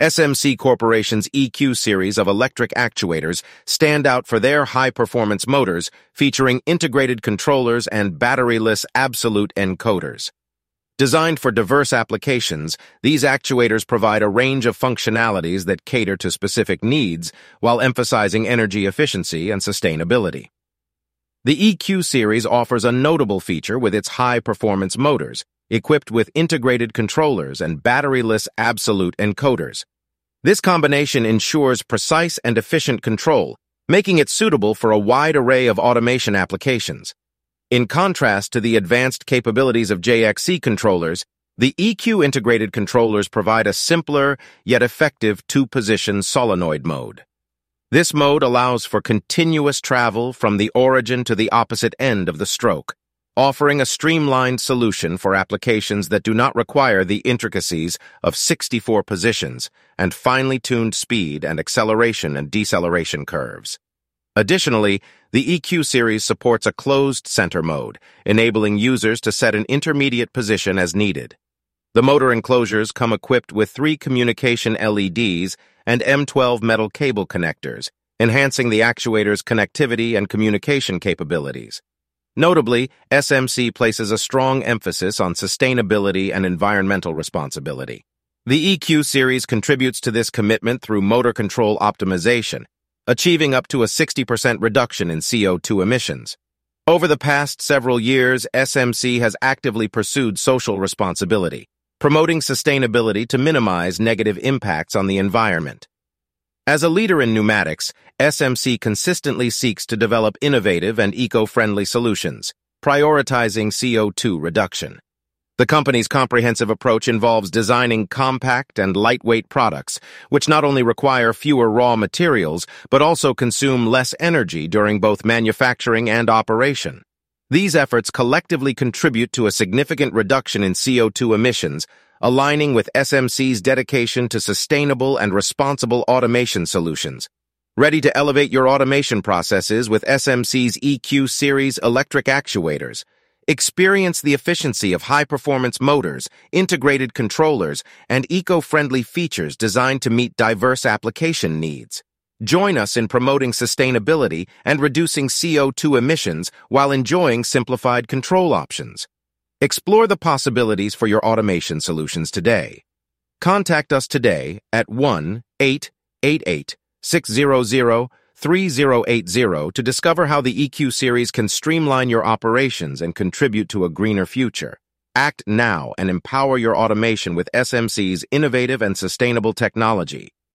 SMC Corporation's EQ series of electric actuators stand out for their high-performance motors featuring integrated controllers and batteryless absolute encoders. Designed for diverse applications, these actuators provide a range of functionalities that cater to specific needs while emphasizing energy efficiency and sustainability. The EQ series offers a notable feature with its high-performance motors, equipped with integrated controllers and batteryless absolute encoders. This combination ensures precise and efficient control, making it suitable for a wide array of automation applications. In contrast to the advanced capabilities of JXC controllers, the EQ integrated controllers provide a simpler yet effective two-position solenoid mode. This mode allows for continuous travel from the origin to the opposite end of the stroke, offering a streamlined solution for applications that do not require the intricacies of 64 positions and finely tuned speed and acceleration and deceleration curves. Additionally, the EQ series supports a closed center mode, enabling users to set an intermediate position as needed. The motor enclosures come equipped with three communication LEDs and M12 metal cable connectors, enhancing the actuator's connectivity and communication capabilities. Notably, SMC places a strong emphasis on sustainability and environmental responsibility. The EQ series contributes to this commitment through motor control optimization, achieving up to a 60% reduction in CO2 emissions. Over the past several years, SMC has actively pursued social responsibility, promoting sustainability to minimize negative impacts on the environment. As a leader in pneumatics, SMC consistently seeks to develop innovative and eco-friendly solutions, prioritizing CO2 reduction. The company's comprehensive approach involves designing compact and lightweight products, which not only require fewer raw materials, but also consume less energy during both manufacturing and operation. These efforts collectively contribute to a significant reduction in CO2 emissions, aligning with SMC's dedication to sustainable and responsible automation solutions. Ready to elevate your automation processes with SMC's EQ Series electric actuators. Experience the efficiency of high-performance motors, integrated controllers, and eco-friendly features designed to meet diverse application needs. Join us in promoting sustainability and reducing CO2 emissions while enjoying simplified control options. Explore the possibilities for your automation solutions today. Contact us today at 1-888-600 3080 to discover how the EQ series can streamline your operations and contribute to a greener future. Act now and empower your automation with SMC's innovative and sustainable technology.